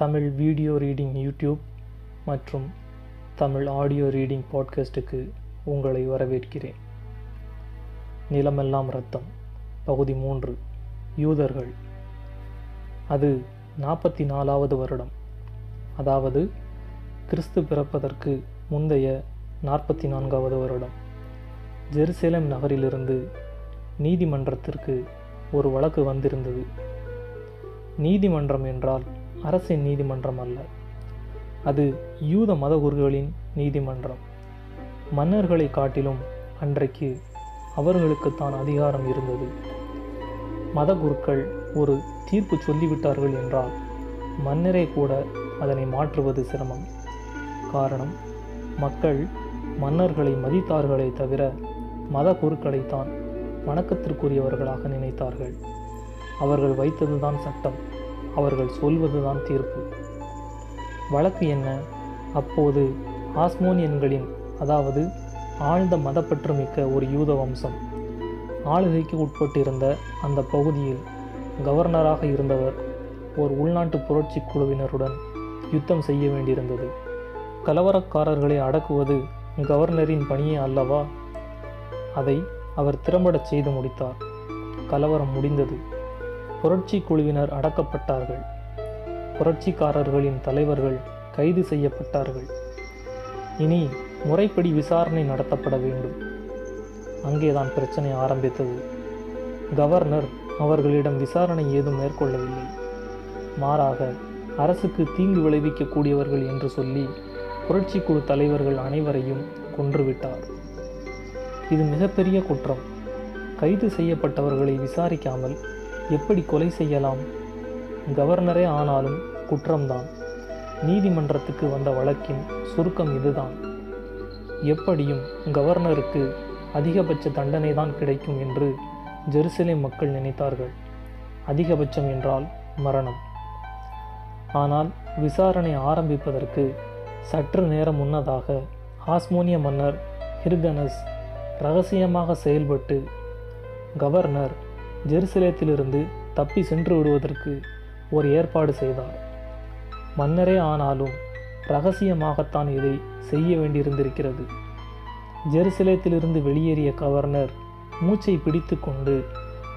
Tamil video reading YouTube மற்றும் Tamil audio reading பாட்காஸ்ட்டுக்கு உங்களை வரவேற்கிறேன். நிலமெல்லாம் ரத்தம் பகுதி மூன்று. யூதர்கள். அது நாற்பத்தி நாலாவது வருடம். அதாவது கிறிஸ்து பிறப்பதற்கு முந்தைய நாற்பத்தி நான்காவது வருடம். ஜெருசலேம் நகரிலிருந்து நீதிமன்றத்திற்கு ஒரு வழக்கு வந்திருந்தது. நீதிமன்றம் என்றால் அரசின் நீதிமன்றம் அல்ல. அது யூத மதகுருகளின் நீதிமன்றம். மன்னர்களை காட்டிலும் அன்றைக்கு அவர்களுக்குத்தான் அதிகாரம் இருந்தது. மதகுருக்கள் ஒரு தீர்ப்பு சொல்லிவிட்டார்கள் என்றால் மன்னரே கூட அதனை மாற்றுவது சிரமம். காரணம் மக்கள் மன்னர்களை மதித்தார்களே தவிர மத குருக்களைத்தான் வணக்கத்திற்குரியவர்களாக நினைத்தார்கள். அவர்கள் வைத்ததுதான் சட்டம். அவர்கள் சொல்வதுதான் தீர்ப்பு. வழக்கு என்ன? அப்போது ஆஸ்மோனியன்களின் அதாவது ஆழ்ந்த மதப்பற்று மிக்க ஒரு யூத வம்சம் ஆளுகைக்கு உட்பட்டிருந்த அந்த பகுதியில் கவர்னராக இருந்தவர் ஒரு உள்நாட்டு புரட்சி குழுவினருடன் யுத்தம் செய்ய வேண்டியிருந்தது. கலவரக்காரர்களை அடக்குவது கவர்னரின் பணியே அல்லவா? அதை அவர் திறம்படச் செய்து முடித்தார். கலவரம் முடிந்தது. புரட்சி குழுவினர் அடக்கப்பட்டார்கள். புரட்சிக்காரர்களின் தலைவர்கள் கைது செய்யப்பட்டார்கள். இனி முறைப்படி விசாரணை நடத்தப்பட வேண்டும். அங்கேதான் பிரச்சனை ஆரம்பித்தது. கவர்னர் அவர்களிடம் விசாரணை ஏதும் மேற்கொள்ளவில்லை. மாறாக அரசுக்கு தீங்கு விளைவிக்கக்கூடியவர்கள் என்று சொல்லி புரட்சி குழு தலைவர்கள் அனைவரையும் கொன்றுவிட்டார். இது மிகப்பெரிய குற்றம். கைது செய்யப்பட்டவர்களை விசாரிக்காமல் எப்படி கொலை செய்யலாம்? கவர்னரே ஆனாலும் குற்றம்தான். நீதிமன்றத்துக்கு வந்த வழக்கின் சுருக்கம் இதுதான். எப்படியும் கவர்னருக்கு அதிகபட்ச தண்டனை தான் கிடைக்கும் என்று ஜெருசலேம் மக்கள் நினைத்தார்கள். அதிகபட்சம் என்றால் மரணம். ஆனால் விசாரணை ஆரம்பிப்பதற்கு சற்று நேரம் முன்னதாக ஆஸ்மோனிய மன்னர் ஹிர்கனஸ் ரகசியமாக செயல்பட்டு கவர்னர் ஜெருசலேத்திலிருந்து தப்பி சென்று விடுவதற்கு ஒரு ஏற்பாடு செய்தார். மன்னரே ஆனாலும் ரகசியமாகத்தான் இதை செய்ய வேண்டியிருந்திருக்கிறது. ஜெருசலேத்திலிருந்து வெளியேறிய கவர்னர் மூச்சை பிடித்து கொண்டு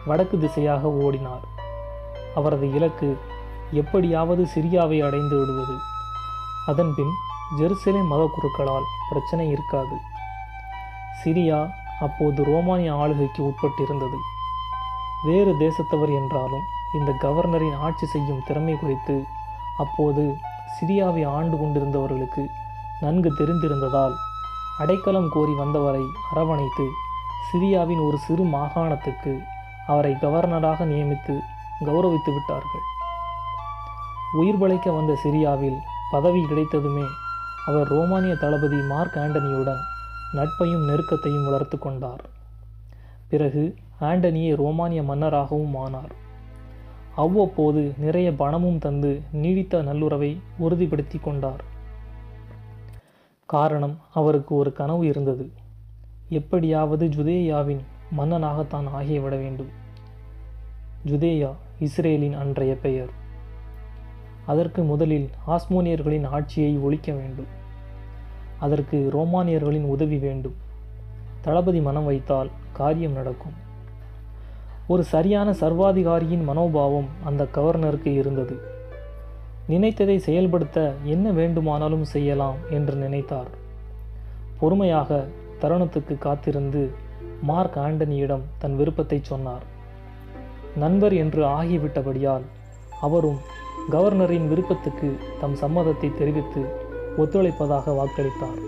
வடக்கு திசையாக ஓடினார். அவரது இலக்கு எப்படியாவது சிரியாவை அடைந்து விடுவது. அதன்பின் ஜெருசலேம் மத குருக்களால் பிரச்சனை இருக்காது. சிரியா அப்போது ரோமானிய ஆளுகைக்கு உட்பட்டிருந்தது. வேறு தேசத்தவர் என்றாலும் இந்த கவர்னரின் ஆட்சி செய்யும் திறமை குறித்து அப்போது சிரியாவை ஆண்டு கொண்டிருந்தவர்களுக்கு நன்கு தெரிந்திருந்ததால் அடைக்கலம் கோரி வந்தவரை அரவணைத்து சிரியாவின் ஒரு சிறு மாகாணத்துக்கு அவரை கவர்னராக நியமித்து கௌரவித்து விட்டார்கள். உயிர் பழைக்க வந்த சிரியாவில் பதவி கிடைத்ததுமே அவர் ரோமானிய தளபதி மார்க் ஆண்டனியுடன் நட்பையும் நெருக்கத்தையும் வளர்த்து கொண்டார். பிறகு ஆண்டனியே ரோமானிய மன்னராகவும் ஆனார். அவ்வப்போது நிறைய பணமும் தந்து நீடித்த நல்லுறவை உறுதிப்படுத்தி கொண்டார். காரணம் அவருக்கு ஒரு கனவு இருந்தது. எப்படியாவது ஜுதேயாவின் மன்னனாகத்தான் ஆகிவிட வேண்டும். ஜுதேயா இஸ்ரேலின் அன்றைய பெயர். அதற்கு முதலில் ஆஸ்மோனியர்களின் ஆட்சியை ஒழிக்க வேண்டும். அதற்கு ரோமானியர்களின் உதவி வேண்டும். தளபதி மனம் வைத்தால் காரியம் நடக்கும். ஒரு சரியான சர்வாதிகாரியின் மனோபாவம் அந்த கவர்னருக்கு இருந்தது. நினைத்ததை செயல்படுத்த என்ன வேண்டுமானாலும் செய்யலாம் என்று நினைத்தார். பொறுமையாக தருணத்துக்கு காத்திருந்து மார்க் ஆண்டனியிடம் தன் விருப்பத்தை சொன்னார். நண்பர் என்று ஆகிவிட்டபடியால் அவரும் கவர்னரின் விருப்பத்துக்கு தம் சம்மதத்தை தெரிவித்து ஒத்துழைப்பதாக வாக்களித்தார்.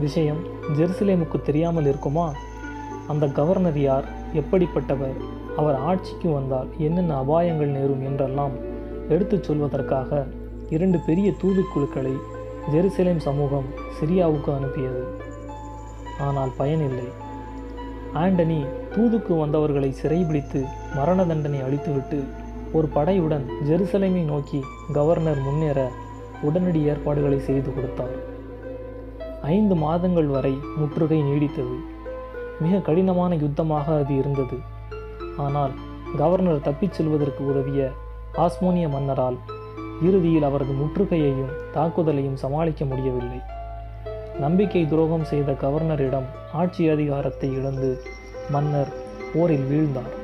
விஷயம் ஜெருசலேமுக்கு தெரியாமல் இருக்குமா? அந்த கவர்னர் யார்? எப்படிப்பட்டவர்? அவர் ஆட்சிக்கு வந்தால் என்னென்ன அபாயங்கள் நேரும் என்றெல்லாம் எடுத்துச் சொல்வதற்காக இரண்டு பெரிய தூதுக்குழுக்களை ஜெருசலேம் சமூகம் சிரியாவுக்கு அனுப்பியது. ஆனால் பயனில்லை. ஆண்டனி தூதுக்கு வந்தவர்களை சிறைபிடித்து மரண தண்டனை அளித்துவிட்டு ஒரு படையுடன் ஜெருசலேமை நோக்கி கவர்னர் முன்னேற உடனடி ஏற்பாடுகளை செய்து கொடுத்தார். ஐந்து மாதங்கள் வரை முற்றுகை நீடித்தது. மிக கடினமான யுத்தமாக அது இருந்தது. ஆனால் கவர்னர் தப்பிச் செல்வதற்கு உதவிய ஆஸ்மோனிய மன்னரால் இறுதியில் அவரது முற்றுகையையும் தாக்குதலையும் சமாளிக்க முடியவில்லை. நம்பிக்கை துரோகம் செய்த கவர்னரிடம் ஆட்சி அதிகாரத்தை இழந்து மன்னர் போரில் வீழ்ந்தார்.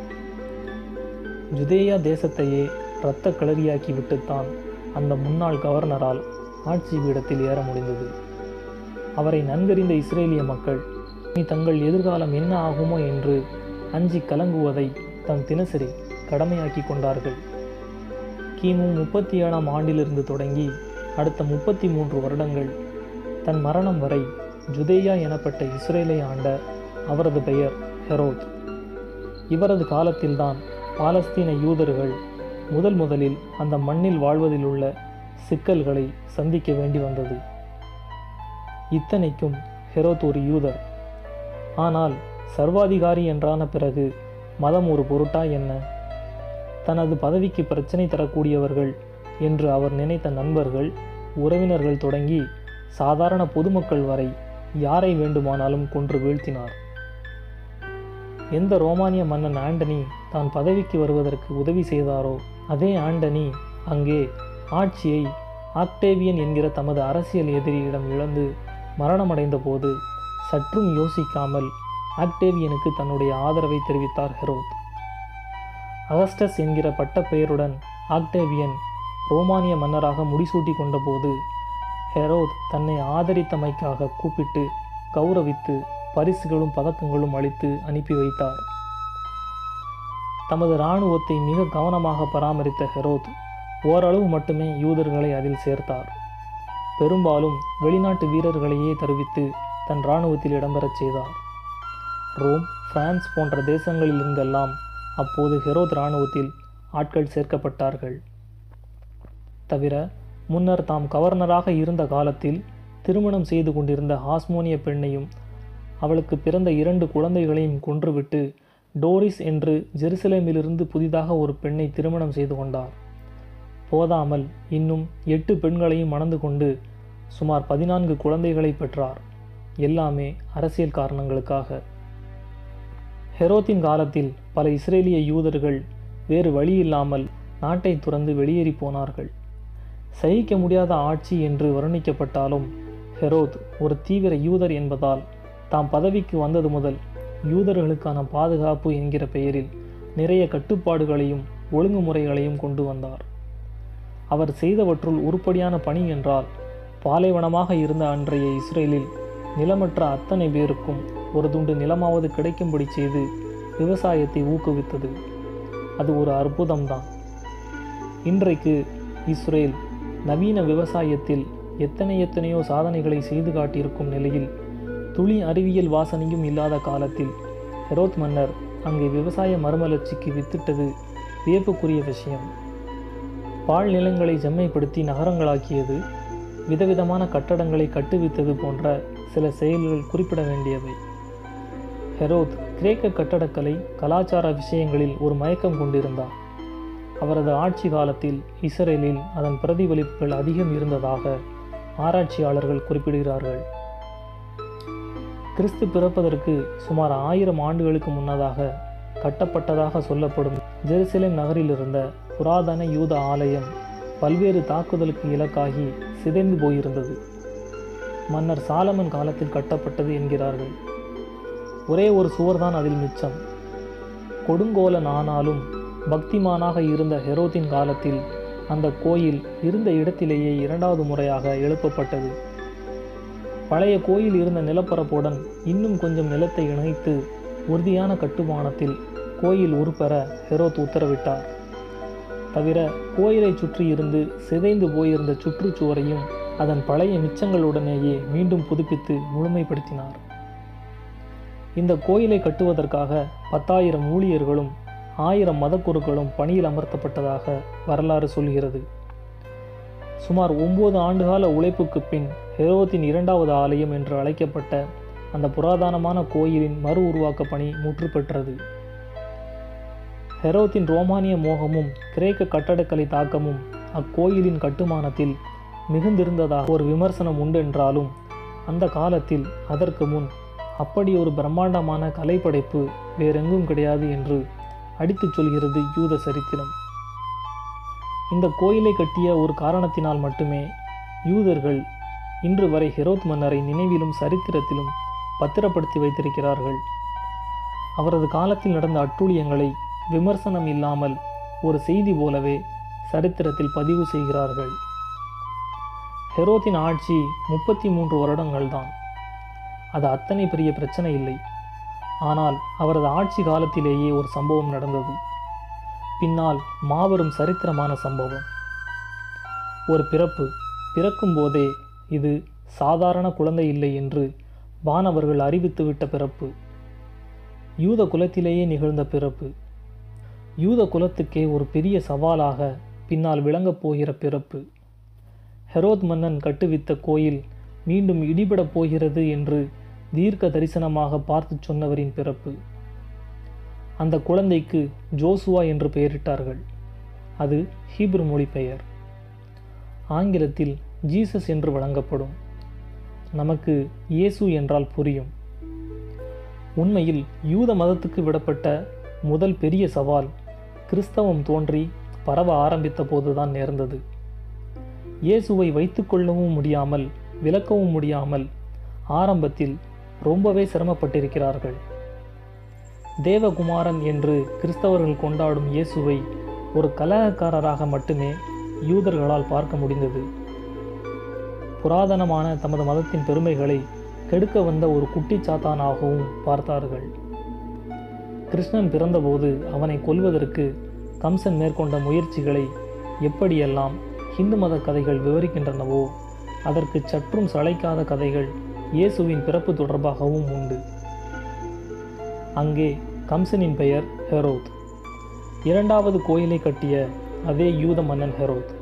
ஜுதேயா தேசத்தையே இரத்த களரியாக்கி விட்டுத்தான் அந்த முன்னாள் கவர்னரால் ஆட்சி பீடத்தில் ஏற முடிந்தது. அவரை நன்கறிந்த இஸ்ரேலிய மக்கள் தங்கள் எதிர்காலம் என்ன ஆகுமோ என்று அஞ்சி கலங்குவதை தம் தினசரி கடமையாக்கி கொண்டார்கள். கிமு முப்பத்தி ஏழாம் ஆண்டிலிருந்து தொடங்கி அடுத்த முப்பத்தி மூன்று வருடங்கள் தன் மரணம் வரை ஜுதேயா எனப்பட்ட இஸ்ரேலை ஆண்ட அவரது பெயர் ஹெரோத். இவரது காலத்தில்தான் பாலஸ்தீன யூதர்கள் முதல் முதலில் அந்த மண்ணில் வாழ்வதில் உள்ள சிக்கல்களை சந்திக்க வேண்டி வந்தது. இத்தனைக்கும் ஹெரோத் ஒரு யூதர். ஆனால் சர்வாதிகாரி என்றான பிறகு மதம் ஒரு பொருட்டா என்ன? தனது பதவிக்கு பிரச்சனை தரக்கூடியவர்கள் என்று அவர் நினைத்த நண்பர்கள் உறவினர்கள் தொடங்கி சாதாரண பொதுமக்கள் வரை யாரை வேண்டுமானாலும் கொன்று வீழ்த்தினார். எந்த ரோமானிய மன்னன் ஆண்டனி தான் பதவிக்கு வருவதற்கு உதவி செய்தாரோ அதே ஆண்டனி அங்கே ஆட்சியை ஆக்டேவியன் என்கிற தமது அரசியல் எதிரியிடம் இழந்து மரணமடைந்த போது சற்றும் யோசிக்காமல் ஆக்டேவியனுக்கு தன்னுடைய ஆதரவை தெரிவித்தார் ஹெரோத். அகஸ்டஸ் என்கிற பட்டப்பெயருடன் ஆக்டேவியன் ரோமானிய மன்னராக முடிசூட்டி கொண்டபோது ஹெரோத் தன்னை ஆதரித்தமைக்காக கூப்பிட்டு கௌரவித்து பரிசுகளும் பதக்கங்களும் அளித்து அனுப்பி வைத்தார். தமது இராணுவத்தை மிக கவனமாக பராமரித்த ஹெரோத் ஓரளவு மட்டுமே யூதர்களை அதில் சேர்த்தார். பெரும்பாலும் வெளிநாட்டு வீரர்களையே தருவித்து தன் இராணுவத்தில் இடம்பெறச் செய்தார். ரோம் பிரான்ஸ் போன்ற தேசங்களிலிருந்தெல்லாம் அப்போது ஹெரோத் இராணுவத்தில் ஆட்கள் சேர்க்கப்பட்டார்கள். தவிர முன்னர் தாம் கவர்னராக இருந்த காலத்தில் திருமணம் செய்து கொண்டிருந்த ஹாஸ்மோனிய பெண்ணையும் அவளுக்கு பிறந்த இரண்டு குழந்தைகளையும் கொன்றுவிட்டு டோரிஸ் என்று ஜெருசலேமிலிருந்து புதிதாக ஒரு பெண்ணை திருமணம் செய்து கொண்டார். போதாமல் இன்னும் எட்டு பெண்களையும் மணந்து கொண்டு சுமார் பதினான்கு குழந்தைகளை பெற்றார். எல்லாமே அரசியல் காரணங்களுக்காக. ஹெரோத்தின் காலத்தில் பல இஸ்ரேலிய யூதர்கள் வேறு வழி இல்லாமல் நாட்டை துறந்து வெளியேறி போனார்கள். சகிக்க முடியாத ஆட்சி என்று வர்ணிக்கப்பட்டாலும் ஹெரோத் ஒரு தீவிர யூதர் என்பதால் தாம் பதவிக்கு வந்தது முதல் யூதர்களுக்கான பாதுகாப்பு என்கிற பெயரில் நிறைய கட்டுப்பாடுகளையும் ஒழுங்குமுறைகளையும் கொண்டு வந்தார். அவர் செய்தவற்றுள் உருப்படியான பணி என்றால் பாலைவனமாக இருந்த அன்றைய இஸ்ரேலில் நிலமற்ற அத்தனை பேருக்கும் ஒரு துண்டு நிலமாவது கிடைக்கும்படி செய்து விவசாயத்தை ஊக்குவித்தது. அது ஒரு அற்புதம்தான். இன்றைக்கு இஸ்ரேல் நவீன விவசாயத்தில் எத்தனை எத்தனையோ சாதனைகளை செய்து காட்டியிருக்கும் நிலையில் துளி அறிவியல் வாசனையும் இல்லாத காலத்தில் ஹெரோத் மன்னர் அங்கே விவசாய மறுமலர்ச்சிக்கு வித்திட்டது வியப்புக்குரிய விஷயம். பால் நிலங்களை செம்மைப்படுத்தி நகரங்களாக்கியது விதவிதமான கட்டடங்களை கட்டுவித்தது போன்ற சில செயல்கள் குறிப்பிட வேண்டியவை. ஹெரோத் கிரேக்க கட்டடக்கலை கலாச்சார விஷயங்களில் ஒரு மயக்கம் கொண்டிருந்தார். அவரது ஆட்சி காலத்தில் இஸ்ரேலில் அதன் பிரதிபலிப்புகள் அதிகம் இருந்ததாக ஆராய்ச்சியாளர்கள் குறிப்பிடுகிறார்கள். கிறிஸ்து பிறப்பதற்கு சுமார் ஆயிரம் ஆண்டுகளுக்கு முன்னதாக கட்டப்பட்டதாக சொல்லப்படும் ஜெருசலேம் நகரில் இருந்த புராதன யூத ஆலயம் பல்வேறு தாக்குதலுக்கு இலக்காகி சிதைந்து போயிருந்தது. மன்னர் சாலமன் காலத்தில் கட்டப்பட்டது என்கிறார்கள். ஒரே ஒரு சுவர்தான் அதில் மிச்சம். கொடுங்கோலன் ஆனாலும் பக்திமானாக இருந்த ஹெரோத்தின் காலத்தில் அந்த கோயில் இருந்த இடத்திலேயே இரண்டாவது முறையாக எழுப்பப்பட்டது. பழைய கோயில் இருந்த நிலப்பரப்புடன் இன்னும் கொஞ்சம் நிலத்தை இணைத்து உறுதியான கட்டுமானத்தில் கோயில் உருப்பெற ஹெரோத் உத்தரவிட்டார். தவிர கோயிலை சுற்றி இருந்து சிதைந்து போயிருந்த சுற்றுச்சுவரையும் அதன் பழைய மிச்சங்களுடனேயே மீண்டும் புதுப்பித்து முழுமைப்படுத்தினார். இந்த கோயிலை கட்டுவதற்காக பத்தாயிரம் ஊழியர்களும் ஆயிரம் மதக்குருக்களும் பணியில் அமர்த்தப்பட்டதாக வரலாறு சொல்கிறது. சுமார் ஒன்பது ஆண்டுகால உழைப்புக்கு பின் ஹெரோத்தின் இரண்டாவது ஆலயம் என்று அழைக்கப்பட்ட அந்த புராதனமான கோயிலின் மறு உருவாக்க பணி முற்று பெற்றது ஹெரோத்தின் ரோமானிய மோகமும் கிரேக்க கட்டடக்கலை தாக்கமும் அக்கோயிலின் கட்டுமானத்தில் மிகுந்திருந்ததாக ஒரு விமர்சனம் உண்டு என்றாலும் அந்த காலத்தில் அதற்கு முன் அப்படி ஒரு பிரம்மாண்டமான கலைப்படைப்பு வேறெங்கும் கிடையாது என்று அடித்துச் சொல்கிறது யூத சரித்திரம். இந்த கோயிலை கட்டிய ஒரு காரணத்தினால் மட்டுமே யூதர்கள் இன்று வரை ஹெரோத் மன்னரை நினைவிலும் சரித்திரத்திலும் பத்திரப்படுத்தி வைத்திருக்கிறார்கள். அவரது காலத்தில் நடந்த அட்டூழியங்களை விமர்சனம் இல்லாமல் ஒரு செய்தி போலவே சரித்திரத்தில் பதிவு செய்கிறார்கள். ஹெரோத்தின் ஆட்சி முப்பத்தி மூன்று வருடங்கள்தான். அது அத்தனை பெரிய பிரச்சனை இல்லை. ஆனால் அவரது ஆட்சி காலத்திலேயே ஒரு சம்பவம் நடந்தது. பின்னால் மாபெரும் சரித்திரமான சம்பவம். ஒரு பிறப்பு பிறக்கும் போதே இது சாதாரண குழந்தை இல்லை என்று வானவர்கள் அறிவித்துவிட்ட பிறப்பு. யூத குலத்திலேயே நிகழ்ந்த பிறப்பு. யூத குலத்துக்கே ஒரு பெரிய சவாலாக பின்னால் விளங்கப் போகிற பிறப்பு. ஹெரோத் மன்னன் கட்டுவித்த கோயில் மீண்டும் இடிபடப் போகிறது என்று தீர்க்க தரிசனமாக பார்த்து சொன்னவரின் பிறப்பு. அந்த குழந்தைக்கு ஜோசுவா என்று பெயரிட்டார்கள். அது ஹீப்ரு மொழி பெயர் ஆங்கிலத்தில் ஜீசஸ் என்று வழங்கப்படும். நமக்கு இயேசு என்றால் புரியும். உண்மையில் யூத மதத்துக்கு விடப்பட்ட முதல் பெரிய சவால் கிறிஸ்தவம் தோன்றி பரவ ஆரம்பித்த போதுதான் நேர்ந்தது. இயேசுவை வைத்துக்கொள்ளவும் முடியாமல் விளக்கவும் முடியாமல் ஆரம்பத்தில் ரொம்பவே சிரமப்பட்டிருக்கிறார்கள். தேவகுமாரன் என்று கிறிஸ்தவர்கள் கொண்டாடும் இயேசுவை ஒரு கலகக்காரராக மட்டுமே யூதர்களால் பார்க்க முடிந்தது. புராதனமான தமது மதத்தின் பெருமைகளை கெடுக்க வந்த ஒரு குட்டிச்சாத்தானாகவும் பார்த்தார்கள். கிருஷ்ணன் பிறந்தபோது அவனை கொல்வதற்கு கம்சன் மேற்கொண்ட முயற்சிகளை எப்படியெல்லாம் இந்து மத கதைகள் விவரிக்கின்றனவோ? அதற்கு சற்றும் சளைக்காத கதைகள் இயேசுவின் பிறப்பு தொடர்பாகவும் உண்டு. அங்கே கம்சனின் பெயர் ஹெரோத். இரண்டாவது கோயிலை கட்டிய அதே யூத மன்னன் ஹெரோத்.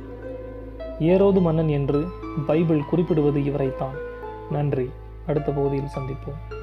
ஏரோது மன்னன் என்று பைபிள் குறிப்பிடுவது இவரைத்தான். நன்றி. அடுத்த பகுதியில் சந்திப்போம்.